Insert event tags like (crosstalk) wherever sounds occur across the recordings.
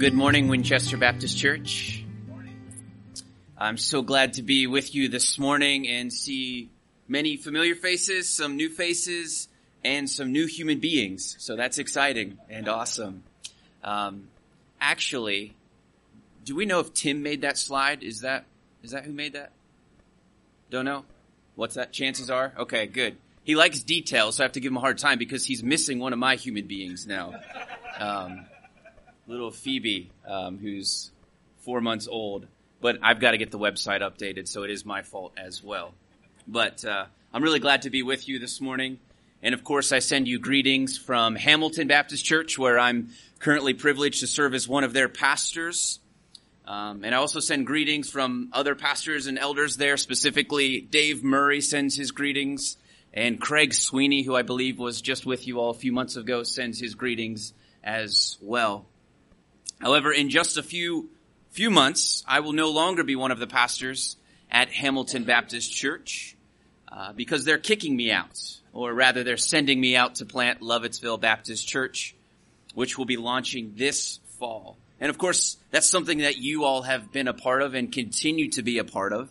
good morning, Winchester Baptist Church. I'm so glad to be with you this morning and see many familiar faces, some new faces, and some new human beings. So that's exciting and awesome. Um, actually, do we know if Tim made that slide? Is that is that who made that? Don't know. What's that? Chances are. Okay, good. He likes details, so I have to give him a hard time because he's missing one of my human beings now. Um, little Phoebe, um, who's four months old. But I've got to get the website updated, so it is my fault as well. But uh, I'm really glad to be with you this morning. And of course, I send you greetings from Hamilton Baptist Church, where I'm currently privileged to serve as one of their pastors. Um, and I also send greetings from other pastors and elders there, specifically Dave Murray sends his greetings, and Craig Sweeney, who I believe was just with you all a few months ago, sends his greetings as well. However, in just a few few months, I will no longer be one of the pastors at Hamilton Baptist Church uh, because they're kicking me out, or rather, they're sending me out to plant Lovettsville Baptist Church, which will be launching this fall. And of course, that's something that you all have been a part of and continue to be a part of.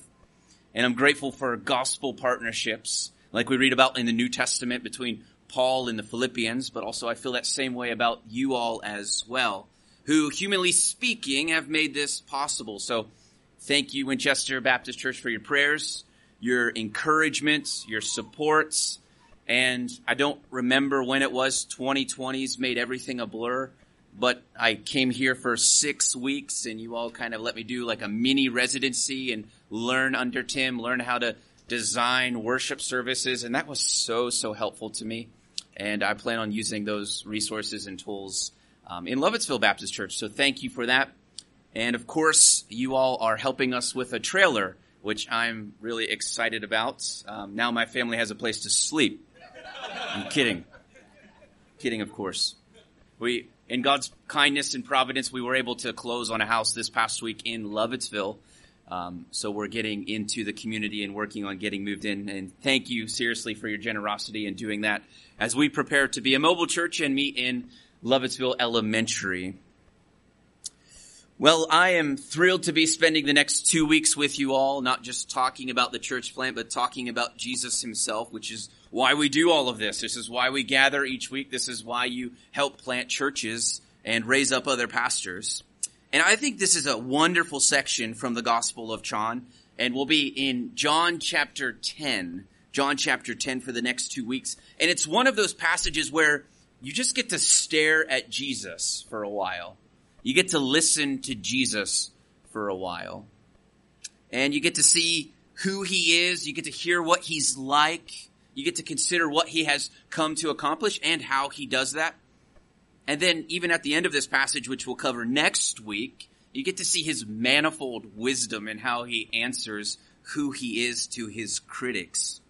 And I'm grateful for gospel partnerships, like we read about in the New Testament between Paul and the Philippians, but also I feel that same way about you all as well who, humanly speaking, have made this possible. So thank you, Winchester Baptist Church, for your prayers, your encouragements, your supports. And I don't remember when it was 2020's made everything a blur, but I came here for six weeks and you all kind of let me do like a mini residency and learn under Tim, learn how to design worship services. And that was so, so helpful to me. And I plan on using those resources and tools um, in Lovettsville Baptist Church. So thank you for that. And of course, you all are helping us with a trailer, which I'm really excited about. Um, now my family has a place to sleep. I'm kidding. Kidding, of course. We, in God's kindness and providence, we were able to close on a house this past week in Lovettsville. Um, so we're getting into the community and working on getting moved in. And thank you seriously for your generosity in doing that as we prepare to be a mobile church and meet in Lovettsville Elementary. Well, I am thrilled to be spending the next two weeks with you all, not just talking about the church plant, but talking about Jesus himself, which is why we do all of this. This is why we gather each week. This is why you help plant churches and raise up other pastors. And I think this is a wonderful section from the Gospel of John, and we'll be in John chapter 10. John chapter 10 for the next two weeks. And it's one of those passages where you just get to stare at Jesus for a while. You get to listen to Jesus for a while. And you get to see who he is. You get to hear what he's like. You get to consider what he has come to accomplish and how he does that. And then even at the end of this passage, which we'll cover next week, you get to see his manifold wisdom and how he answers who he is to his critics.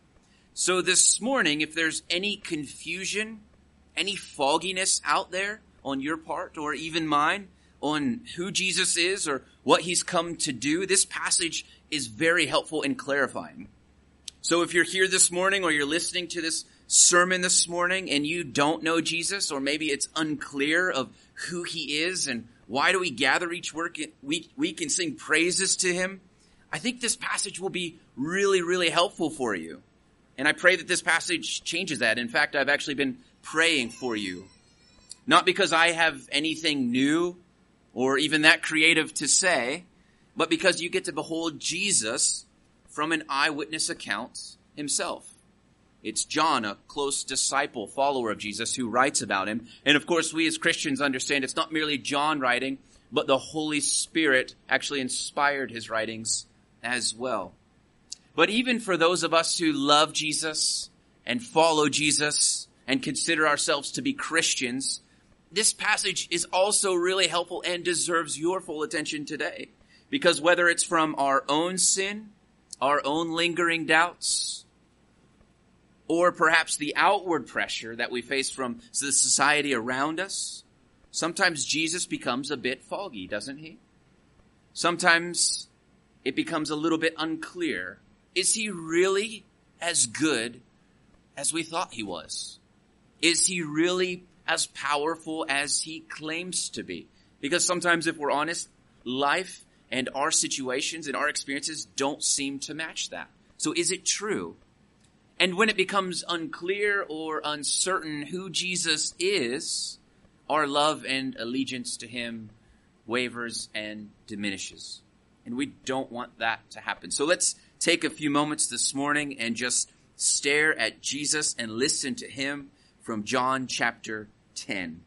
So this morning, if there's any confusion any fogginess out there on your part or even mine on who Jesus is or what he's come to do, this passage is very helpful in clarifying. So if you're here this morning or you're listening to this sermon this morning and you don't know Jesus or maybe it's unclear of who he is and why do we gather each week, week and sing praises to him, I think this passage will be really, really helpful for you. And I pray that this passage changes that. In fact, I've actually been praying for you. Not because I have anything new or even that creative to say, but because you get to behold Jesus from an eyewitness account himself. It's John, a close disciple, follower of Jesus, who writes about him. And of course, we as Christians understand it's not merely John writing, but the Holy Spirit actually inspired his writings as well. But even for those of us who love Jesus and follow Jesus, and consider ourselves to be Christians, this passage is also really helpful and deserves your full attention today. Because whether it's from our own sin, our own lingering doubts, or perhaps the outward pressure that we face from the society around us, sometimes Jesus becomes a bit foggy, doesn't he? Sometimes it becomes a little bit unclear. Is he really as good as we thought he was? Is he really as powerful as he claims to be? Because sometimes, if we're honest, life and our situations and our experiences don't seem to match that. So is it true? And when it becomes unclear or uncertain who Jesus is, our love and allegiance to him wavers and diminishes. And we don't want that to happen. So let's take a few moments this morning and just stare at Jesus and listen to him from John chapter 10.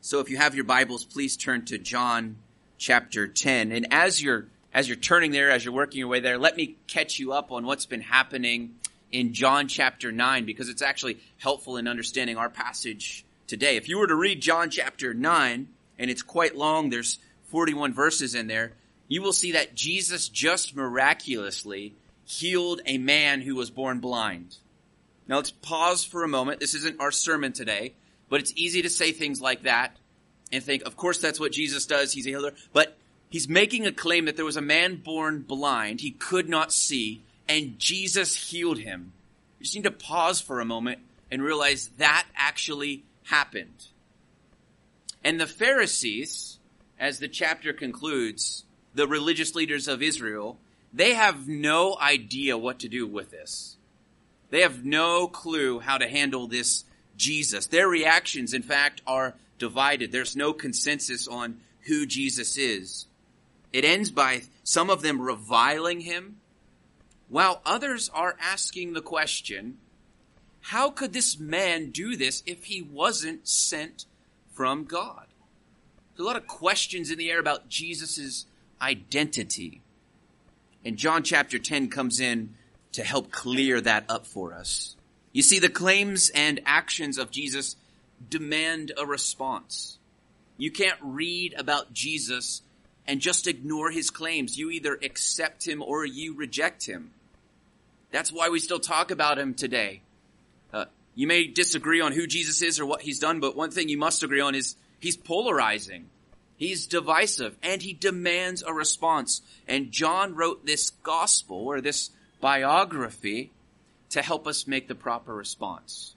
So if you have your Bibles, please turn to John chapter 10. And as you're as you're turning there, as you're working your way there, let me catch you up on what's been happening in John chapter 9 because it's actually helpful in understanding our passage today. If you were to read John chapter 9, and it's quite long, there's 41 verses in there, you will see that Jesus just miraculously healed a man who was born blind. Now let's pause for a moment. This isn't our sermon today, but it's easy to say things like that and think, of course that's what Jesus does. He's a healer. But he's making a claim that there was a man born blind. He could not see and Jesus healed him. You just need to pause for a moment and realize that actually happened. And the Pharisees, as the chapter concludes, the religious leaders of Israel, they have no idea what to do with this. They have no clue how to handle this Jesus. Their reactions, in fact, are divided. There's no consensus on who Jesus is. It ends by some of them reviling him, while others are asking the question, how could this man do this if he wasn't sent from God? There's a lot of questions in the air about Jesus' identity. And John chapter 10 comes in to help clear that up for us. You see, the claims and actions of Jesus demand a response. You can't read about Jesus and just ignore his claims. You either accept him or you reject him. That's why we still talk about him today. Uh, you may disagree on who Jesus is or what he's done, but one thing you must agree on is he's polarizing. He's divisive and he demands a response. And John wrote this gospel or this biography to help us make the proper response.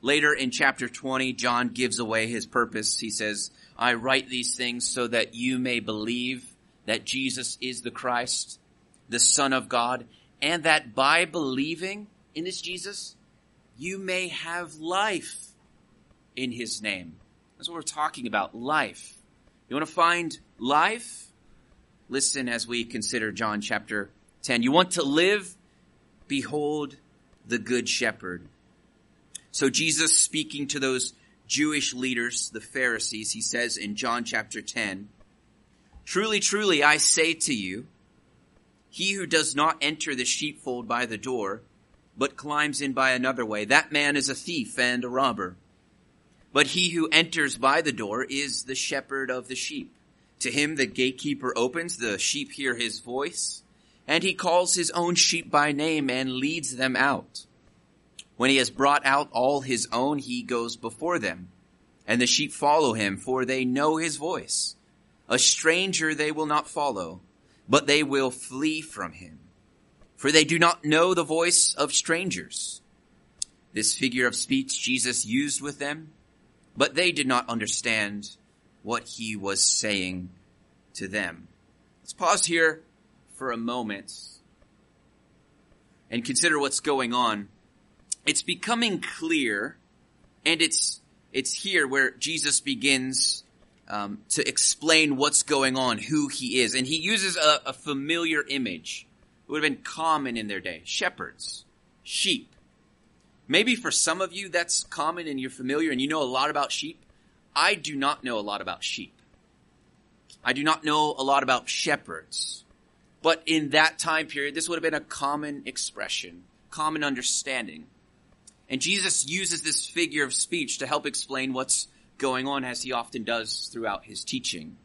Later in chapter 20, John gives away his purpose. He says, I write these things so that you may believe that Jesus is the Christ, the Son of God, and that by believing in this Jesus, you may have life in his name. That's what we're talking about, life. You want to find life? Listen as we consider John chapter 10. You want to live? Behold the good shepherd. So Jesus speaking to those Jewish leaders, the Pharisees, he says in John chapter 10, Truly, truly, I say to you, he who does not enter the sheepfold by the door, but climbs in by another way, that man is a thief and a robber. But he who enters by the door is the shepherd of the sheep. To him the gatekeeper opens, the sheep hear his voice, and he calls his own sheep by name and leads them out. When he has brought out all his own, he goes before them, and the sheep follow him, for they know his voice. A stranger they will not follow, but they will flee from him, for they do not know the voice of strangers. This figure of speech Jesus used with them, but they did not understand what he was saying to them. Let's pause here for a moment and consider what's going on. It's becoming clear, and it's it's here where Jesus begins um, to explain what's going on, who he is, and he uses a, a familiar image. It would have been common in their day: shepherds, sheep. Maybe for some of you that's common and you're familiar and you know a lot about sheep. I do not know a lot about sheep. I do not know a lot about shepherds. But in that time period, this would have been a common expression, common understanding. And Jesus uses this figure of speech to help explain what's going on as he often does throughout his teaching.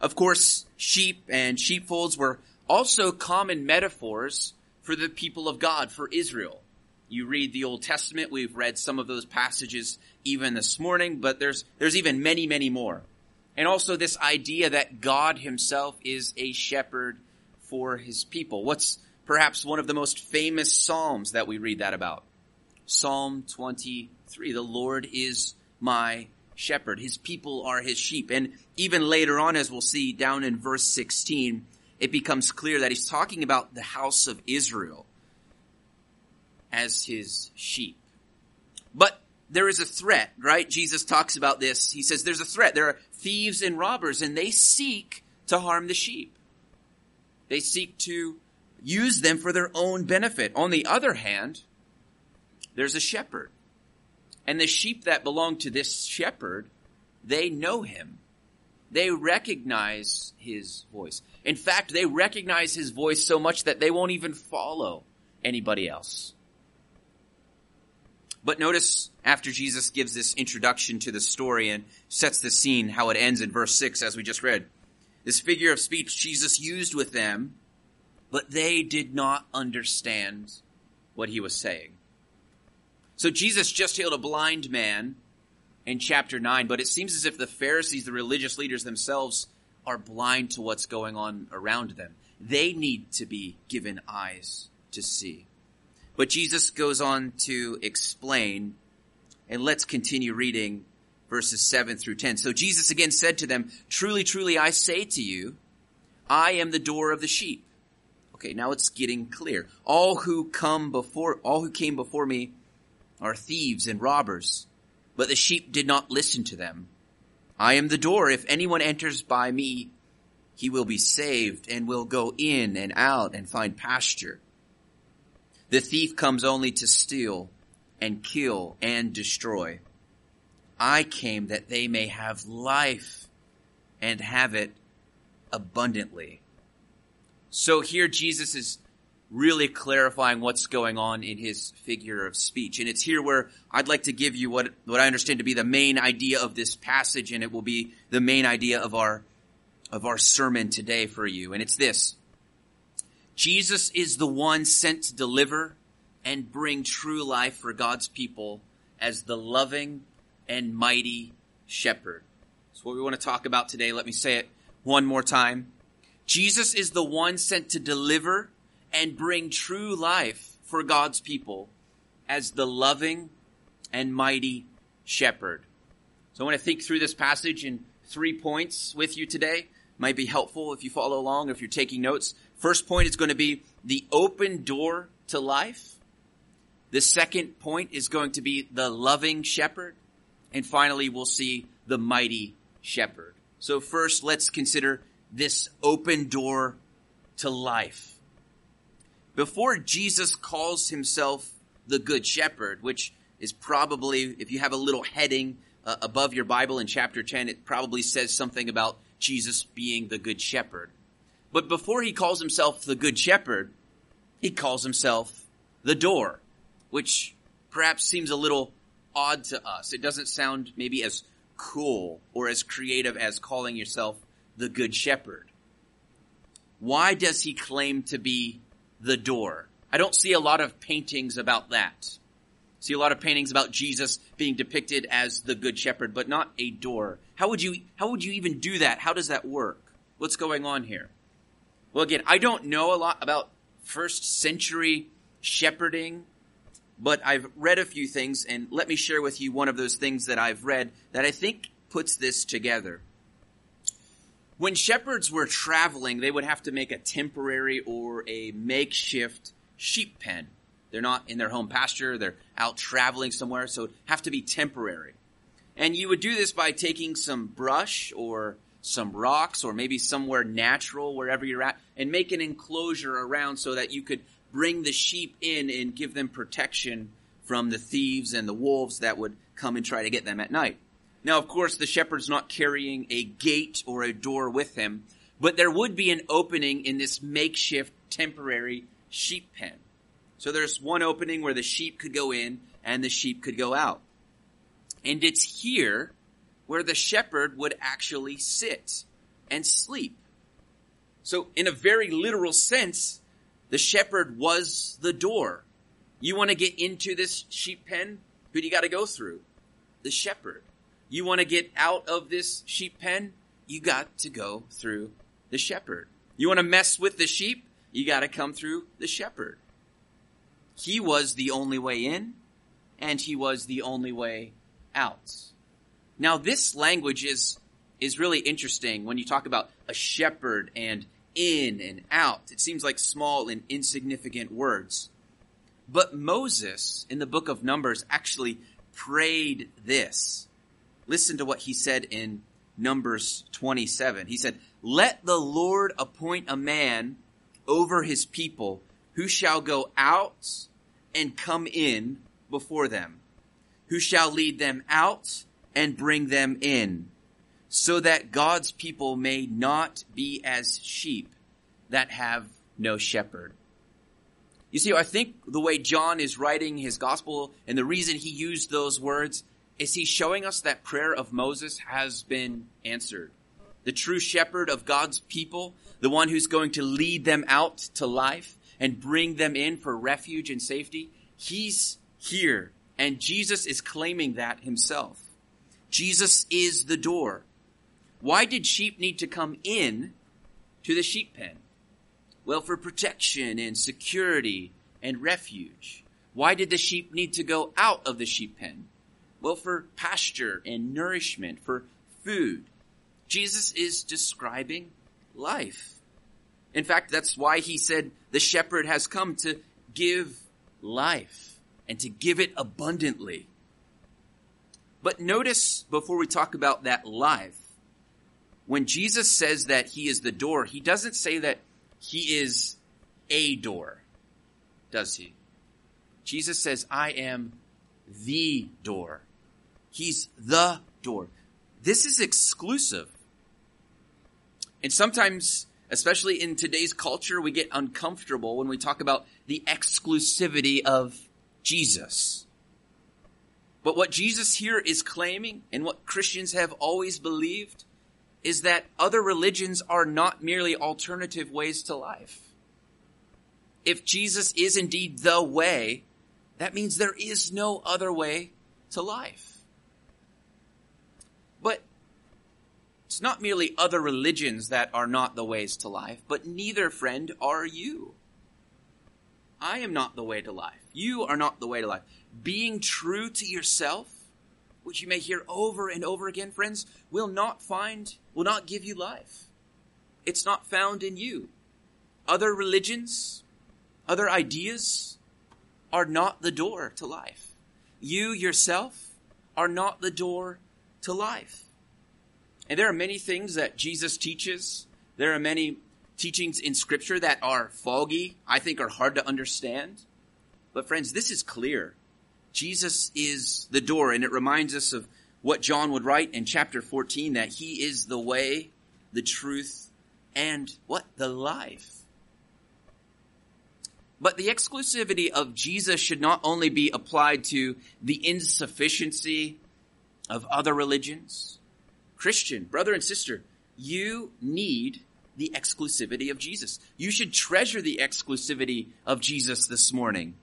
Of course, sheep and sheepfolds were also common metaphors for the people of God, for Israel. You read the Old Testament. We've read some of those passages even this morning, but there's, there's even many, many more. And also this idea that God himself is a shepherd for his people. What's perhaps one of the most famous Psalms that we read that about? Psalm 23. The Lord is my shepherd. His people are his sheep. And even later on, as we'll see down in verse 16, it becomes clear that he's talking about the house of Israel as his sheep. But there is a threat, right? Jesus talks about this. He says there's a threat. There are thieves and robbers and they seek to harm the sheep. They seek to use them for their own benefit. On the other hand, there's a shepherd. And the sheep that belong to this shepherd, they know him. They recognize his voice. In fact, they recognize his voice so much that they won't even follow anybody else. But notice after Jesus gives this introduction to the story and sets the scene, how it ends in verse 6, as we just read. This figure of speech Jesus used with them, but they did not understand what he was saying. So Jesus just healed a blind man in chapter 9, but it seems as if the Pharisees, the religious leaders themselves, are blind to what's going on around them. They need to be given eyes to see. But Jesus goes on to explain, and let's continue reading verses 7 through 10. So Jesus again said to them, Truly, truly, I say to you, I am the door of the sheep. Okay, now it's getting clear. All who come before, all who came before me are thieves and robbers, but the sheep did not listen to them. I am the door. If anyone enters by me, he will be saved and will go in and out and find pasture. The thief comes only to steal and kill and destroy. I came that they may have life and have it abundantly. So here Jesus is really clarifying what's going on in his figure of speech. And it's here where I'd like to give you what, what I understand to be the main idea of this passage, and it will be the main idea of our, of our sermon today for you. And it's this. Jesus is the one sent to deliver and bring true life for God's people as the loving and mighty shepherd. That's what we want to talk about today. Let me say it one more time. Jesus is the one sent to deliver and bring true life for God's people as the loving and mighty shepherd. So I want to think through this passage in three points with you today. Might be helpful if you follow along, if you're taking notes. First point is going to be the open door to life. The second point is going to be the loving shepherd. And finally, we'll see the mighty shepherd. So first, let's consider this open door to life before Jesus calls himself the good shepherd, which is probably, if you have a little heading uh, above your Bible in chapter 10, it probably says something about Jesus being the good shepherd. But before he calls himself the good shepherd, he calls himself the door, which perhaps seems a little odd to us. It doesn't sound maybe as cool or as creative as calling yourself the good shepherd. Why does he claim to be the door. I don't see a lot of paintings about that. See a lot of paintings about Jesus being depicted as the good shepherd, but not a door. How would you, how would you even do that? How does that work? What's going on here? Well, again, I don't know a lot about first century shepherding, but I've read a few things and let me share with you one of those things that I've read that I think puts this together. When shepherds were traveling, they would have to make a temporary or a makeshift sheep pen. They're not in their home pasture, they're out traveling somewhere, so it have to be temporary. And you would do this by taking some brush or some rocks or maybe somewhere natural wherever you're at and make an enclosure around so that you could bring the sheep in and give them protection from the thieves and the wolves that would come and try to get them at night. Now, of course, the shepherd's not carrying a gate or a door with him, but there would be an opening in this makeshift temporary sheep pen. So there's one opening where the sheep could go in and the sheep could go out. And it's here where the shepherd would actually sit and sleep. So in a very literal sense, the shepherd was the door. You want to get into this sheep pen? Who do you got to go through? The shepherd. You want to get out of this sheep pen? You got to go through the shepherd. You want to mess with the sheep? You got to come through the shepherd. He was the only way in, and he was the only way out. Now, this language is, is really interesting when you talk about a shepherd and in and out. It seems like small and insignificant words. But Moses in the book of Numbers actually prayed this. Listen to what he said in Numbers 27. He said, Let the Lord appoint a man over his people who shall go out and come in before them, who shall lead them out and bring them in, so that God's people may not be as sheep that have no shepherd. You see, I think the way John is writing his gospel and the reason he used those words is he's showing us that prayer of Moses has been answered. The true shepherd of God's people, the one who's going to lead them out to life and bring them in for refuge and safety, he's here. And Jesus is claiming that himself. Jesus is the door. Why did sheep need to come in to the sheep pen? Well, for protection and security and refuge. Why did the sheep need to go out of the sheep pen? Well, for pasture and nourishment, for food. Jesus is describing life. In fact, that's why he said the shepherd has come to give life and to give it abundantly. But notice before we talk about that life, when Jesus says that he is the door, he doesn't say that he is a door, does he? Jesus says, I am the door. He's the door. This is exclusive. And sometimes, especially in today's culture, we get uncomfortable when we talk about the exclusivity of Jesus. But what Jesus here is claiming and what Christians have always believed is that other religions are not merely alternative ways to life. If Jesus is indeed the way, that means there is no other way to life. But it's not merely other religions that are not the ways to life, but neither, friend, are you. I am not the way to life. You are not the way to life. Being true to yourself which you may hear over and over again, friends, will not find, will not give you life. It's not found in you. Other religions, other ideas are not the door to life. You yourself are not the door to life. And there are many things that Jesus teaches. There are many teachings in scripture that are foggy, I think are hard to understand. But friends, this is clear. Jesus is the door, and it reminds us of what John would write in chapter 14 that he is the way, the truth, and what? The life. But the exclusivity of Jesus should not only be applied to the insufficiency of other religions. Christian, brother and sister, you need the exclusivity of Jesus. You should treasure the exclusivity of Jesus this morning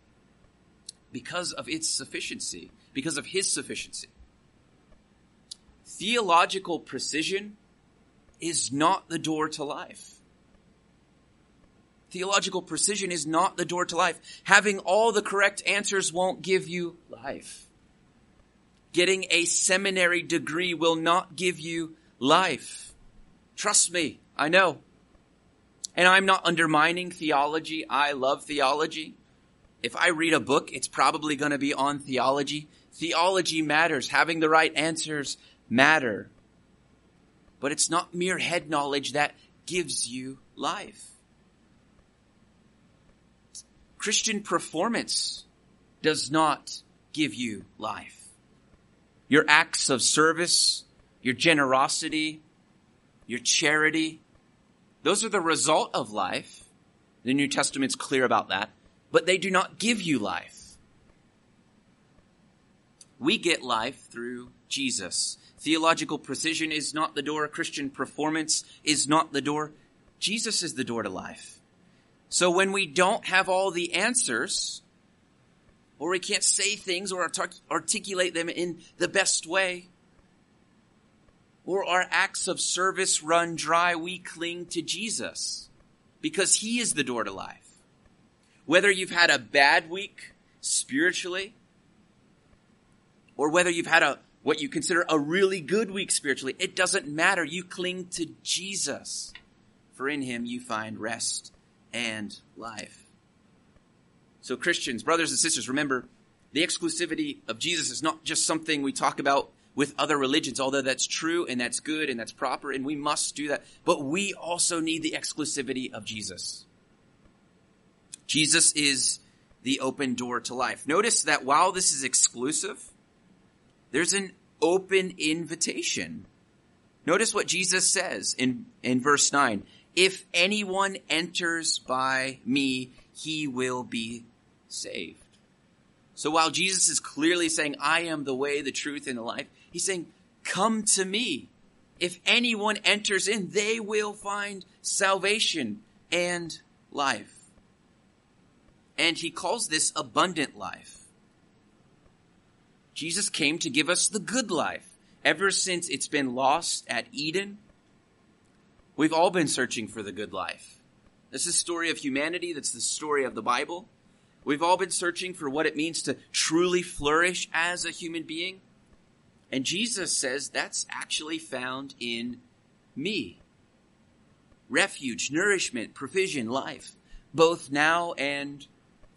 because of its sufficiency, because of his sufficiency. Theological precision is not the door to life. Theological precision is not the door to life. Having all the correct answers won't give you life. Getting a seminary degree will not give you life. Trust me, I know. And I'm not undermining theology. I love theology if I read a book, it's probably going to be on theology. Theology matters. Having the right answers matter. But it's not mere head knowledge that gives you life. Christian performance does not give you life. Your acts of service, your generosity, your charity, those are the result of life. The New Testament's clear about that but they do not give you life. We get life through Jesus. Theological precision is not the door. Christian performance is not the door. Jesus is the door to life. So when we don't have all the answers, or we can't say things or articulate them in the best way, or our acts of service run dry, we cling to Jesus because he is the door to life. Whether you've had a bad week spiritually, or whether you've had a what you consider a really good week spiritually. It doesn't matter. You cling to Jesus, for in him you find rest and life. So Christians, brothers and sisters, remember the exclusivity of Jesus is not just something we talk about with other religions, although that's true and that's good and that's proper and we must do that. But we also need the exclusivity of Jesus. Jesus is the open door to life. Notice that while this is exclusive, there's an open invitation. Notice what Jesus says in, in verse 9. If anyone enters by me, he will be saved. So while Jesus is clearly saying, I am the way, the truth, and the life, he's saying, come to me. If anyone enters in, they will find salvation and life. And he calls this abundant life. Jesus came to give us the good life. Ever since it's been lost at Eden, we've all been searching for the good life. This is the story of humanity. That's the story of the Bible. We've all been searching for what it means to truly flourish as a human being. And Jesus says that's actually found in me. Refuge, nourishment, provision, life, both now and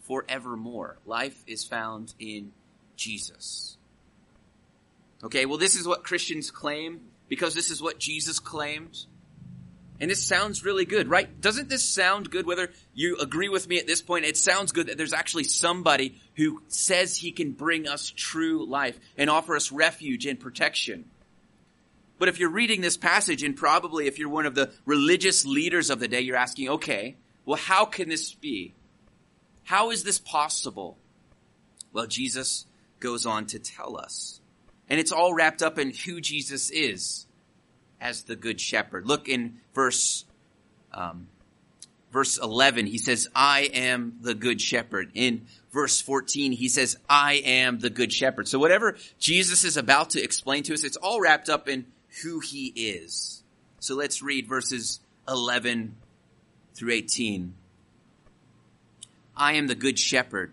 forevermore. Life is found in Jesus. Okay, well, this is what Christians claim because this is what Jesus claimed. And this sounds really good, right? Doesn't this sound good? Whether you agree with me at this point, it sounds good that there's actually somebody who says he can bring us true life and offer us refuge and protection. But if you're reading this passage and probably if you're one of the religious leaders of the day, you're asking, okay, well, how can this be? How is this possible? Well, Jesus goes on to tell us. And it's all wrapped up in who Jesus is as the good shepherd. Look in verse, um, verse 11, he says, I am the good shepherd. In verse 14, he says, I am the good shepherd. So whatever Jesus is about to explain to us, it's all wrapped up in who he is. So let's read verses 11 through 18. I am the good shepherd.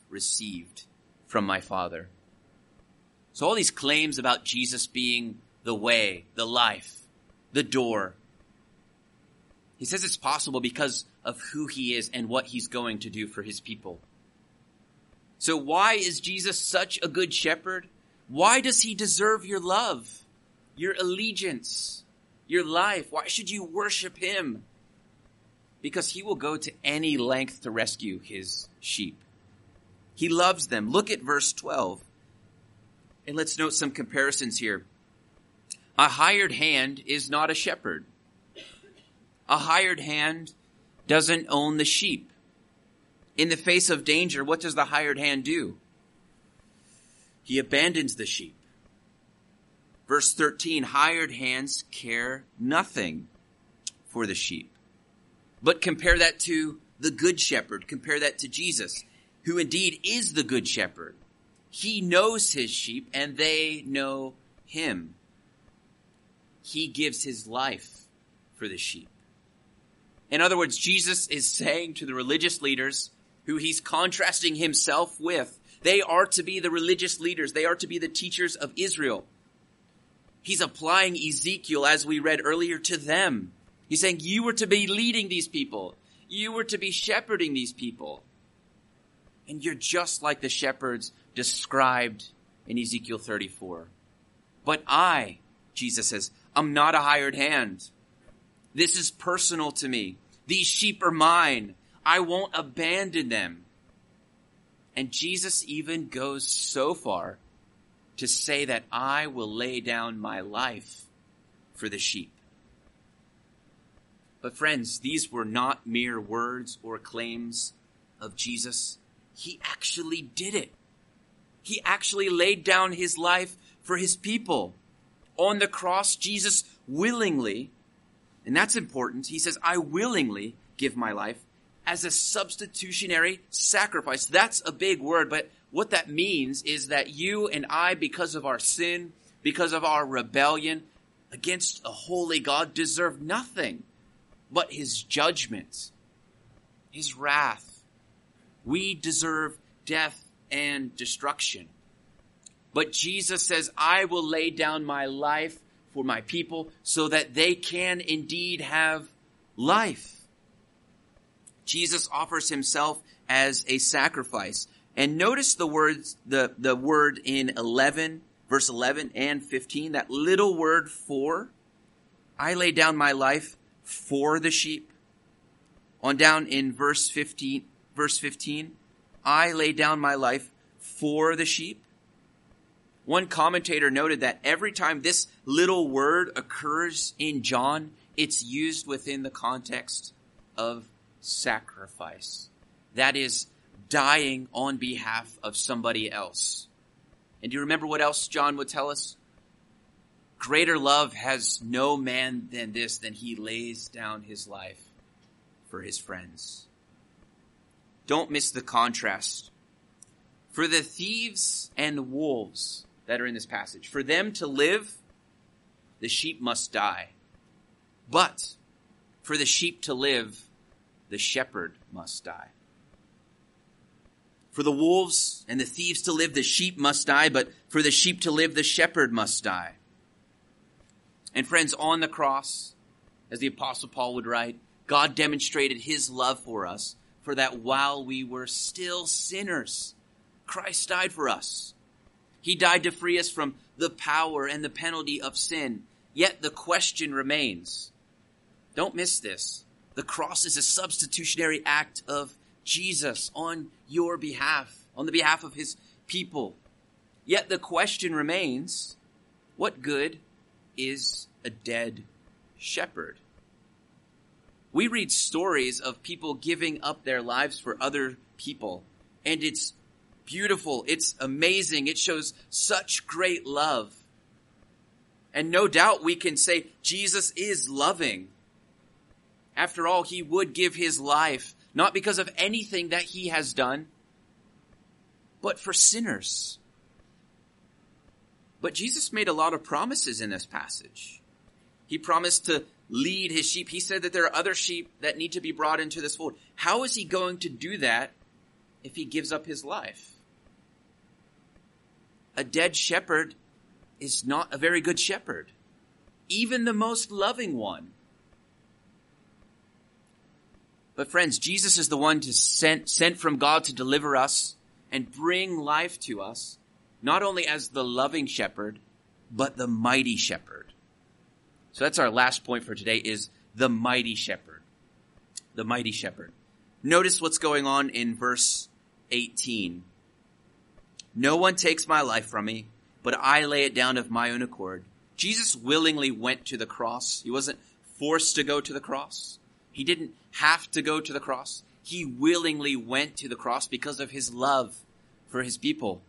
received from my Father. So all these claims about Jesus being the way, the life, the door, he says it's possible because of who he is and what he's going to do for his people. So why is Jesus such a good shepherd? Why does he deserve your love, your allegiance, your life? Why should you worship him? Because he will go to any length to rescue his sheep. He loves them. Look at verse 12. And let's note some comparisons here. A hired hand is not a shepherd. A hired hand doesn't own the sheep. In the face of danger, what does the hired hand do? He abandons the sheep. Verse 13, hired hands care nothing for the sheep. But compare that to the good shepherd. Compare that to Jesus who indeed is the good shepherd. He knows his sheep and they know him. He gives his life for the sheep. In other words, Jesus is saying to the religious leaders who he's contrasting himself with, they are to be the religious leaders. They are to be the teachers of Israel. He's applying Ezekiel, as we read earlier, to them. He's saying, you were to be leading these people. You were to be shepherding these people. And you're just like the shepherds described in Ezekiel 34. But I, Jesus says, I'm not a hired hand. This is personal to me. These sheep are mine. I won't abandon them. And Jesus even goes so far to say that I will lay down my life for the sheep. But friends, these were not mere words or claims of Jesus. He actually did it. He actually laid down his life for his people. On the cross, Jesus willingly, and that's important, he says, I willingly give my life as a substitutionary sacrifice. That's a big word, but what that means is that you and I, because of our sin, because of our rebellion against a holy God, deserve nothing but his judgment, his wrath. We deserve death and destruction. But Jesus says, I will lay down my life for my people so that they can indeed have life. Jesus offers himself as a sacrifice. And notice the words, the, the word in 11, verse 11 and 15, that little word for. I lay down my life for the sheep. On down in verse 15, verse 15, I lay down my life for the sheep. One commentator noted that every time this little word occurs in John, it's used within the context of sacrifice. That is dying on behalf of somebody else. And do you remember what else John would tell us? Greater love has no man than this, than he lays down his life for his friends. Don't miss the contrast. For the thieves and wolves that are in this passage, for them to live, the sheep must die. But for the sheep to live, the shepherd must die. For the wolves and the thieves to live, the sheep must die, but for the sheep to live, the shepherd must die. And friends, on the cross, as the apostle Paul would write, God demonstrated his love for us, for that while we were still sinners, Christ died for us. He died to free us from the power and the penalty of sin. Yet the question remains. Don't miss this. The cross is a substitutionary act of Jesus on your behalf, on the behalf of his people. Yet the question remains, what good is a dead shepherd? We read stories of people giving up their lives for other people, and it's beautiful. It's amazing. It shows such great love. And no doubt we can say Jesus is loving. After all, he would give his life, not because of anything that he has done, but for sinners. But Jesus made a lot of promises in this passage. He promised to lead his sheep. He said that there are other sheep that need to be brought into this fold. How is he going to do that if he gives up his life? A dead shepherd is not a very good shepherd, even the most loving one. But friends, Jesus is the one to sent, sent from God to deliver us and bring life to us, not only as the loving shepherd, but the mighty shepherd. So that's our last point for today is the mighty shepherd. The mighty shepherd. Notice what's going on in verse 18. No one takes my life from me, but I lay it down of my own accord. Jesus willingly went to the cross. He wasn't forced to go to the cross. He didn't have to go to the cross. He willingly went to the cross because of his love for his people.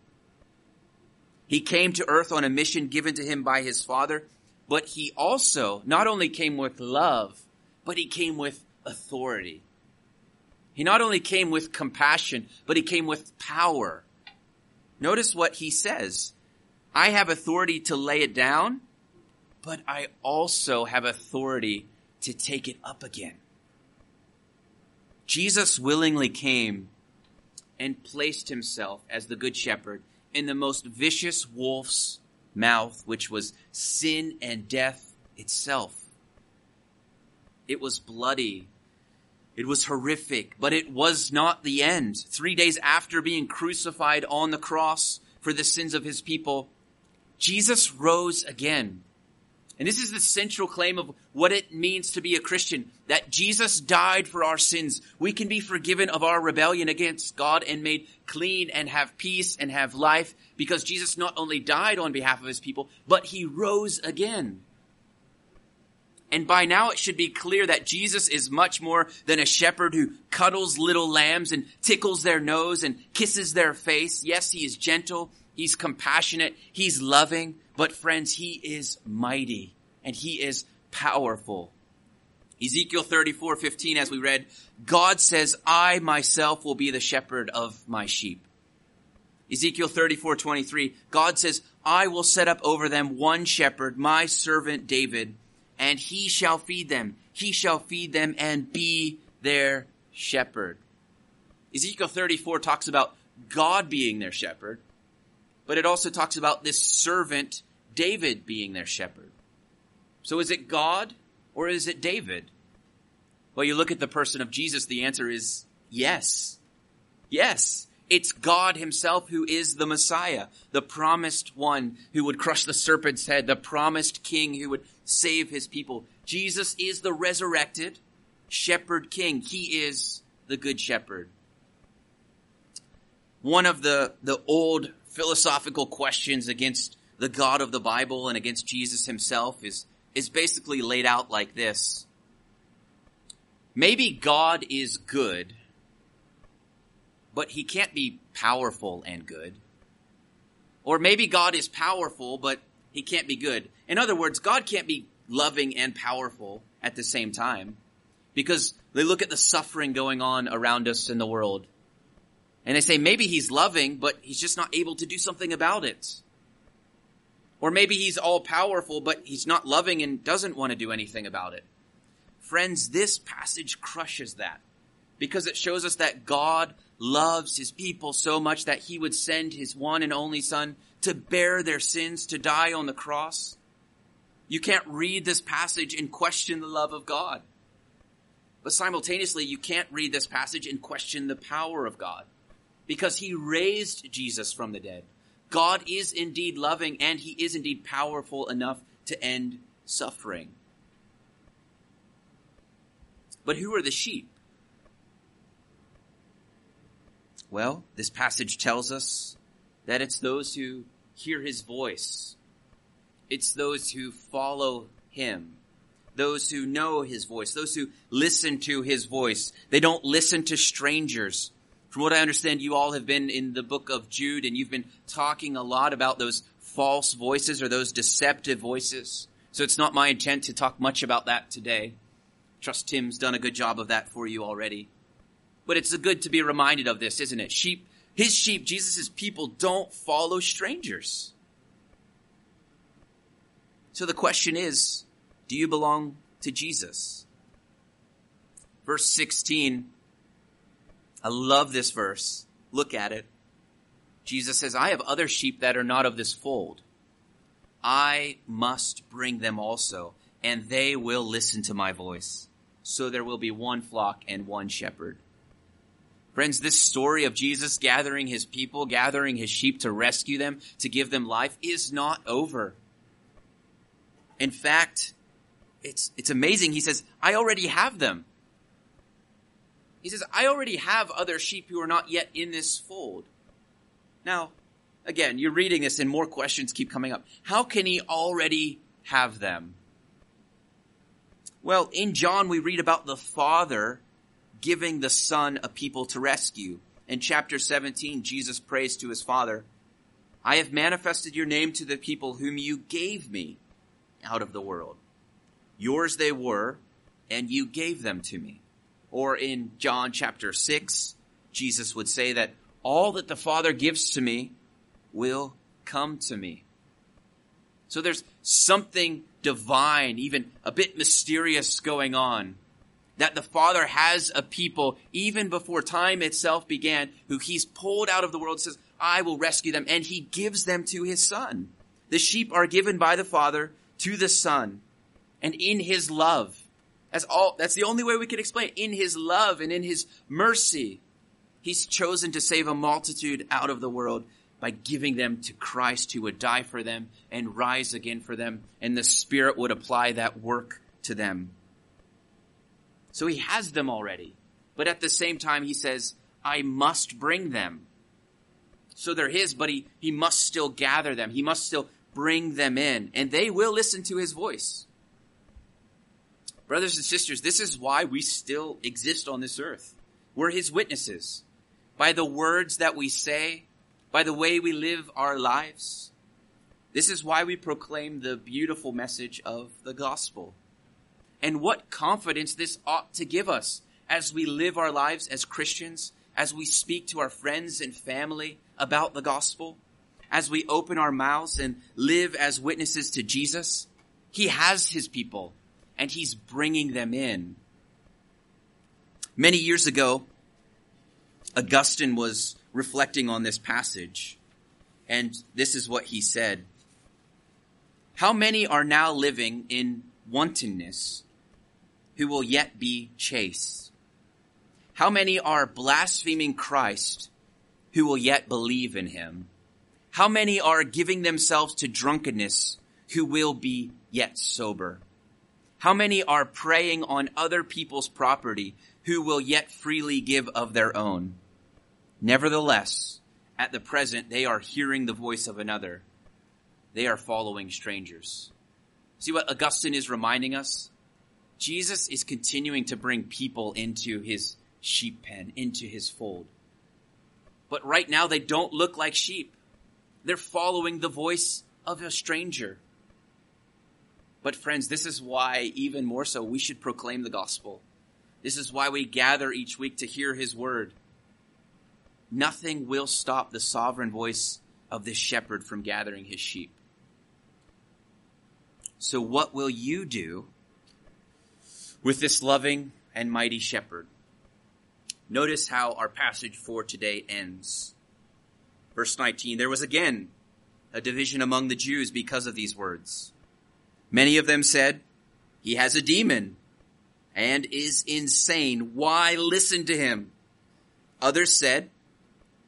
He came to earth on a mission given to him by his father, but he also not only came with love, but he came with authority. He not only came with compassion, but he came with power. Notice what he says. I have authority to lay it down, but I also have authority to take it up again. Jesus willingly came and placed himself as the good shepherd in the most vicious wolf's mouth, which was sin and death itself. It was bloody. It was horrific, but it was not the end. Three days after being crucified on the cross, for the sins of his people, Jesus rose again. And this is the central claim of what it means to be a Christian, that Jesus died for our sins. We can be forgiven of our rebellion against God and made clean and have peace and have life because Jesus not only died on behalf of his people, but he rose again. And by now it should be clear that Jesus is much more than a shepherd who cuddles little lambs and tickles their nose and kisses their face. Yes, he is gentle. He's compassionate. He's loving. But friends, he is mighty and he is powerful. Ezekiel 34, 15, as we read, God says, I myself will be the shepherd of my sheep. Ezekiel 34, 23, God says, I will set up over them one shepherd, my servant David, and he shall feed them. He shall feed them and be their shepherd. Ezekiel 34 talks about God being their shepherd, but it also talks about this servant David being their shepherd. So is it God or is it David? Well, you look at the person of Jesus, the answer is yes. Yes. It's God himself who is the Messiah, the promised one who would crush the serpent's head, the promised king who would save his people. Jesus is the resurrected shepherd king. He is the good shepherd. One of the, the old philosophical questions against the God of the Bible and against Jesus himself is, is basically laid out like this. Maybe God is good, but he can't be powerful and good. Or maybe God is powerful, but he can't be good. In other words, God can't be loving and powerful at the same time because they look at the suffering going on around us in the world and they say maybe he's loving, but he's just not able to do something about it. Or maybe he's all powerful, but he's not loving and doesn't want to do anything about it. Friends, this passage crushes that because it shows us that God loves his people so much that he would send his one and only son to bear their sins, to die on the cross. You can't read this passage and question the love of God. But simultaneously, you can't read this passage and question the power of God because he raised Jesus from the dead. God is indeed loving and he is indeed powerful enough to end suffering. But who are the sheep? Well, this passage tells us that it's those who hear his voice. It's those who follow him. Those who know his voice. Those who listen to his voice. They don't listen to strangers. From what I understand, you all have been in the book of Jude and you've been talking a lot about those false voices or those deceptive voices. So it's not my intent to talk much about that today. Trust Tim's done a good job of that for you already. But it's good to be reminded of this, isn't it? Sheep, his sheep, Jesus' people don't follow strangers. So the question is, do you belong to Jesus? Verse 16, I love this verse. Look at it. Jesus says, I have other sheep that are not of this fold. I must bring them also, and they will listen to my voice. So there will be one flock and one shepherd. Friends, this story of Jesus gathering his people, gathering his sheep to rescue them, to give them life is not over. In fact, it's, it's amazing. He says, I already have them. He says, I already have other sheep who are not yet in this fold. Now, again, you're reading this and more questions keep coming up. How can he already have them? Well, in John, we read about the Father giving the Son a people to rescue. In chapter 17, Jesus prays to his Father, I have manifested your name to the people whom you gave me out of the world. Yours they were, and you gave them to me. Or in John chapter 6, Jesus would say that all that the Father gives to me will come to me. So there's something divine, even a bit mysterious going on that the Father has a people even before time itself began who he's pulled out of the world says, I will rescue them. And he gives them to his son. The sheep are given by the Father to the son and in his love. That's all, that's the only way we can explain it. In his love and in his mercy, he's chosen to save a multitude out of the world, by giving them to Christ who would die for them and rise again for them, and the Spirit would apply that work to them. So he has them already. But at the same time, he says, I must bring them. So they're his, but he, he must still gather them. He must still bring them in, and they will listen to his voice. Brothers and sisters, this is why we still exist on this earth. We're his witnesses. By the words that we say, by the way we live our lives. This is why we proclaim the beautiful message of the gospel. And what confidence this ought to give us as we live our lives as Christians, as we speak to our friends and family about the gospel, as we open our mouths and live as witnesses to Jesus. He has his people and he's bringing them in. Many years ago, Augustine was reflecting on this passage, and this is what he said. How many are now living in wantonness who will yet be chaste? How many are blaspheming Christ who will yet believe in him? How many are giving themselves to drunkenness who will be yet sober? How many are preying on other people's property who will yet freely give of their own? Nevertheless, at the present, they are hearing the voice of another. They are following strangers. See what Augustine is reminding us? Jesus is continuing to bring people into his sheep pen, into his fold. But right now, they don't look like sheep. They're following the voice of a stranger. But friends, this is why even more so we should proclaim the gospel. This is why we gather each week to hear his word nothing will stop the sovereign voice of this shepherd from gathering his sheep. So, what will you do with this loving and mighty shepherd? Notice how our passage for today ends. Verse 19 There was again a division among the Jews because of these words. Many of them said, He has a demon and is insane. Why listen to him? Others said,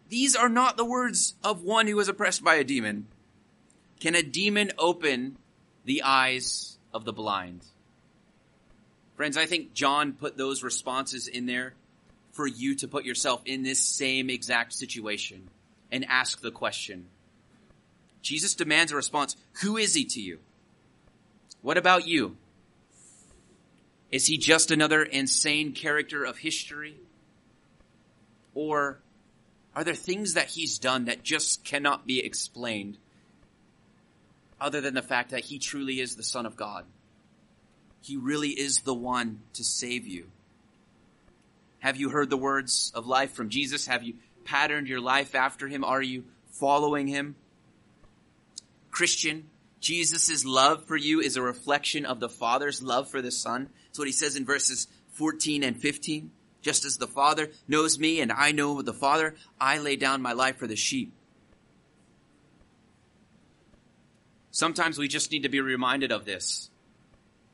these are not the words of one who is oppressed by a demon. Can a demon open the eyes of the blind? Friends, I think John put those responses in there for you to put yourself in this same exact situation and ask the question. Jesus demands a response. Who is he to you? What about you? Is he just another insane character of history? Or are there things that he's done that just cannot be explained other than the fact that he truly is the Son of God? He really is the one to save you. Have you heard the words of life from Jesus? Have you patterned your life after him? Are you following him? Christian, Jesus' love for you is a reflection of the Father's love for the Son. That's what he says in verses 14 and 15. Just as the Father knows me and I know the Father, I lay down my life for the sheep. Sometimes we just need to be reminded of this,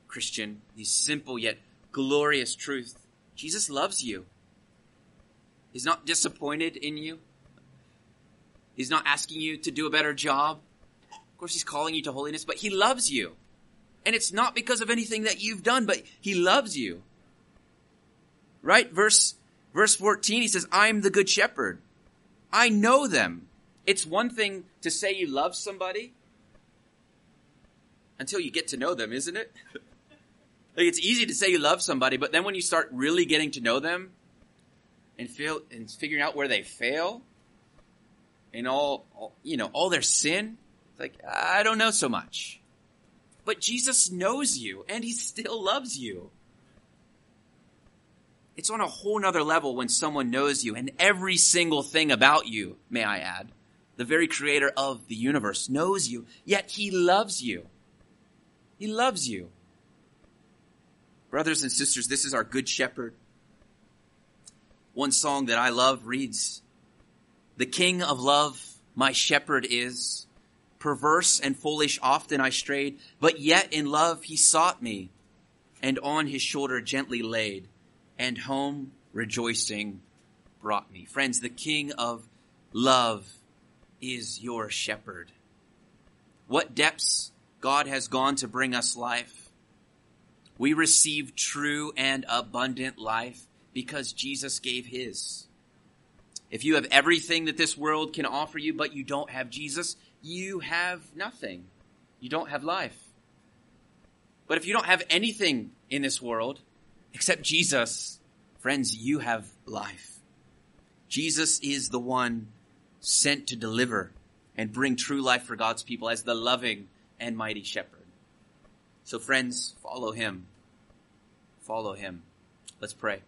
Christian, these simple yet glorious truths. Jesus loves you. He's not disappointed in you. He's not asking you to do a better job. Course, he's calling you to holiness, but he loves you. And it's not because of anything that you've done, but he loves you. Right? Verse, verse 14, he says, I'm the good shepherd. I know them. It's one thing to say you love somebody until you get to know them, isn't it? (laughs) like it's easy to say you love somebody, but then when you start really getting to know them and feel and figuring out where they fail and all, all you know, all their sin, like I don't know so much. But Jesus knows you and he still loves you. It's on a whole nother level when someone knows you and every single thing about you, may I add. The very creator of the universe knows you, yet he loves you. He loves you. Brothers and sisters, this is our good shepherd. One song that I love reads, The king of love, my shepherd is. Perverse and foolish often I strayed, but yet in love he sought me, and on his shoulder gently laid and home rejoicing brought me. Friends, the King of love is your shepherd. What depths God has gone to bring us life. We receive true and abundant life because Jesus gave his. If you have everything that this world can offer you, but you don't have Jesus, you have nothing. You don't have life. But if you don't have anything in this world except Jesus, friends, you have life. Jesus is the one sent to deliver and bring true life for God's people as the loving and mighty shepherd. So friends, follow him. Follow him. Let's pray.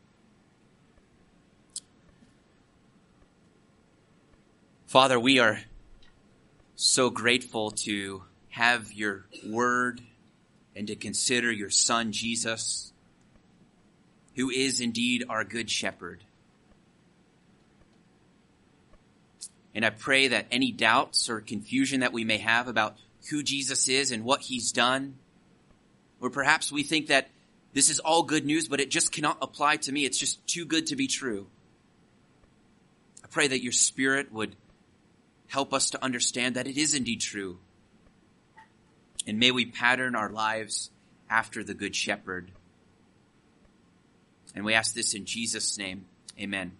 Father, we are so grateful to have your word and to consider your son, Jesus, who is indeed our good shepherd. And I pray that any doubts or confusion that we may have about who Jesus is and what he's done, or perhaps we think that this is all good news, but it just cannot apply to me. It's just too good to be true. I pray that your spirit would help us to understand that it is indeed true. And may we pattern our lives after the Good Shepherd. And we ask this in Jesus' name. Amen.